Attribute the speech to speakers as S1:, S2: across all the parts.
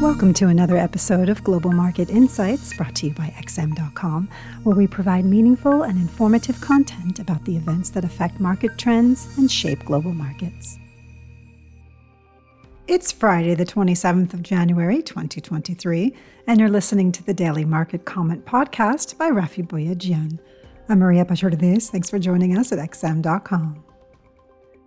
S1: Welcome to another episode of Global Market Insights brought to you by XM.com, where we provide meaningful and informative content about the events that affect market trends and shape global markets. It's Friday, the 27th of January, 2023, and you're listening to the Daily Market Comment podcast by Raffi Boyadjian. I'm Maria Pachordes. Thanks for joining us at XM.com.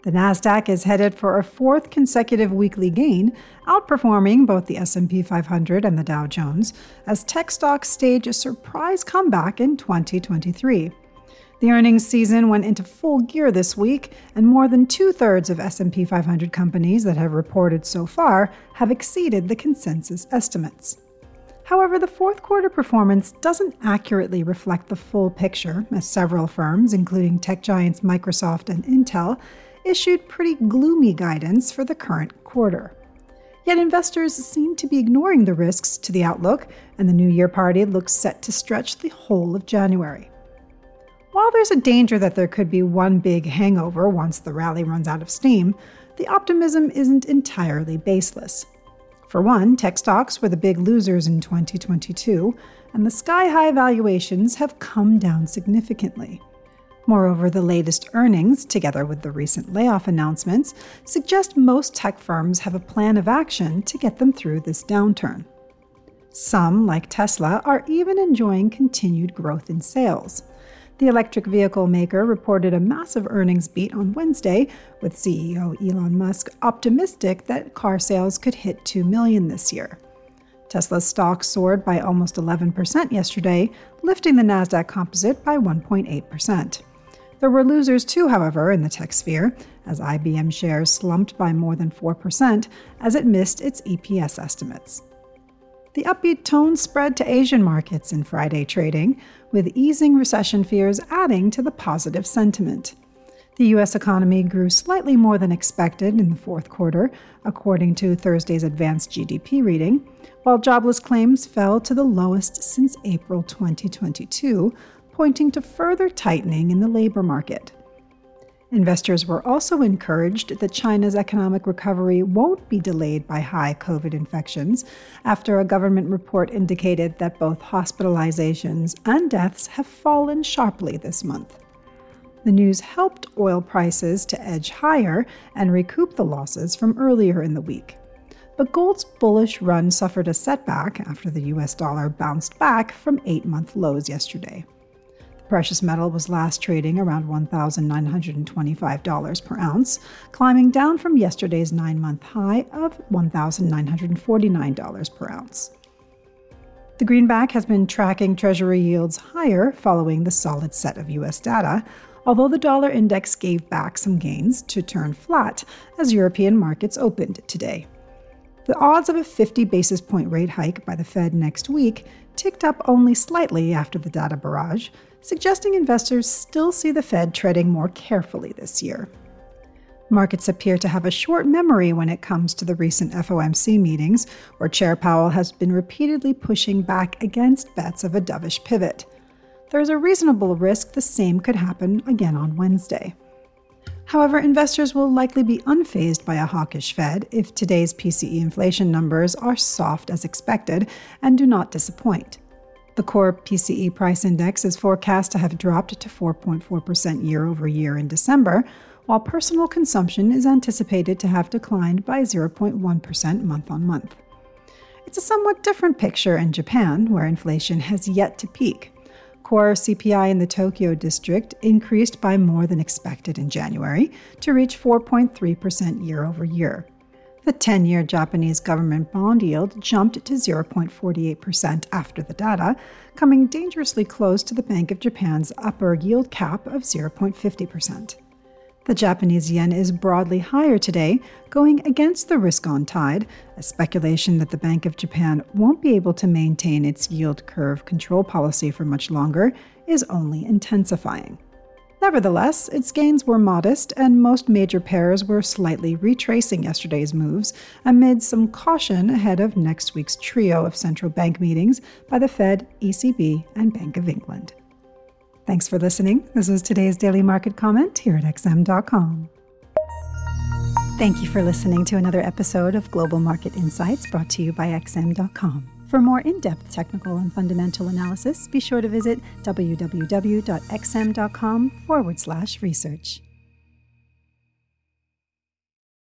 S1: The Nasdaq is headed for a fourth consecutive weekly gain, outperforming both the S&P 500 and the Dow Jones as tech stocks stage a surprise comeback in 2023. The earnings season went into full gear this week, and more than two-thirds of S&P 500 companies that have reported so far have exceeded the consensus estimates. However, the fourth quarter performance doesn't accurately reflect the full picture, as several firms, including tech giants Microsoft and Intel, issued pretty gloomy guidance for the current quarter. Yet investors seem to be ignoring the risks to the outlook, and the New Year party looks set to stretch the whole of January. While there's a danger that there could be one big hangover once the rally runs out of steam, the optimism isn't entirely baseless. For one, tech stocks were the big losers in 2022, and the sky high valuations have come down significantly. Moreover, the latest earnings, together with the recent layoff announcements, suggest most tech firms have a plan of action to get them through this downturn. Some, like Tesla, are even enjoying continued growth in sales. The electric vehicle maker reported a massive earnings beat on Wednesday, with CEO Elon Musk optimistic that car sales could hit 2 million this year. Tesla's stock soared by almost 11% yesterday, lifting the Nasdaq Composite by 1.8%. There were losers too, however, in the tech sphere, as IBM shares slumped by more than 4% as it missed its EPS estimates. The upbeat tone spread to Asian markets in Friday trading, with easing recession fears adding to the positive sentiment. The U.S. economy grew slightly more than expected in the fourth quarter, according to Thursday's advanced GDP reading, while jobless claims fell to the lowest since April 2022, pointing to further tightening in the labor market. Investors were also encouraged that China's economic recovery won't be delayed by high COVID infections after a government report indicated that both hospitalizations and deaths have fallen sharply this month. The news helped oil prices to edge higher and recoup the losses from earlier in the week. But gold's bullish run suffered a setback after the US dollar bounced back from eight month lows yesterday precious metal was last trading around $1,925 per ounce, climbing down from yesterday's nine month high of $1,949 per ounce. The greenback has been tracking Treasury yields higher following the solid set of U.S. data, although the dollar index gave back some gains to turn flat as European markets opened today. The odds of a 50 basis point rate hike by the Fed next week ticked up only slightly after the data barrage, suggesting investors still see the Fed treading more carefully this year. Markets appear to have a short memory when it comes to the recent FOMC meetings, where Chair Powell has been repeatedly pushing back against bets of a dovish pivot. There is a reasonable risk the same could happen again on Wednesday. However, investors will likely be unfazed by a hawkish Fed if today's PCE inflation numbers are soft as expected and do not disappoint. The core PCE price index is forecast to have dropped to 4.4% year over year in December, while personal consumption is anticipated to have declined by 0.1% month on month. It's a somewhat different picture in Japan, where inflation has yet to peak. Core CPI in the Tokyo district increased by more than expected in January to reach 4.3% year over year. The 10 year Japanese government bond yield jumped to 0.48% after the data, coming dangerously close to the Bank of Japan's upper yield cap of 0.50%. The Japanese yen is broadly higher today, going against the risk on tide, a speculation that the Bank of Japan won't be able to maintain its yield curve control policy for much longer is only intensifying. Nevertheless, its gains were modest, and most major pairs were slightly retracing yesterday's moves amid some caution ahead of next week's trio of central bank meetings by the Fed, ECB, and Bank of England. Thanks for listening. This was today's daily market comment here at XM.com. Thank you for listening to another episode of Global Market Insights brought to you by XM.com. For more in depth technical and fundamental analysis, be sure to visit www.xm.com forward slash research.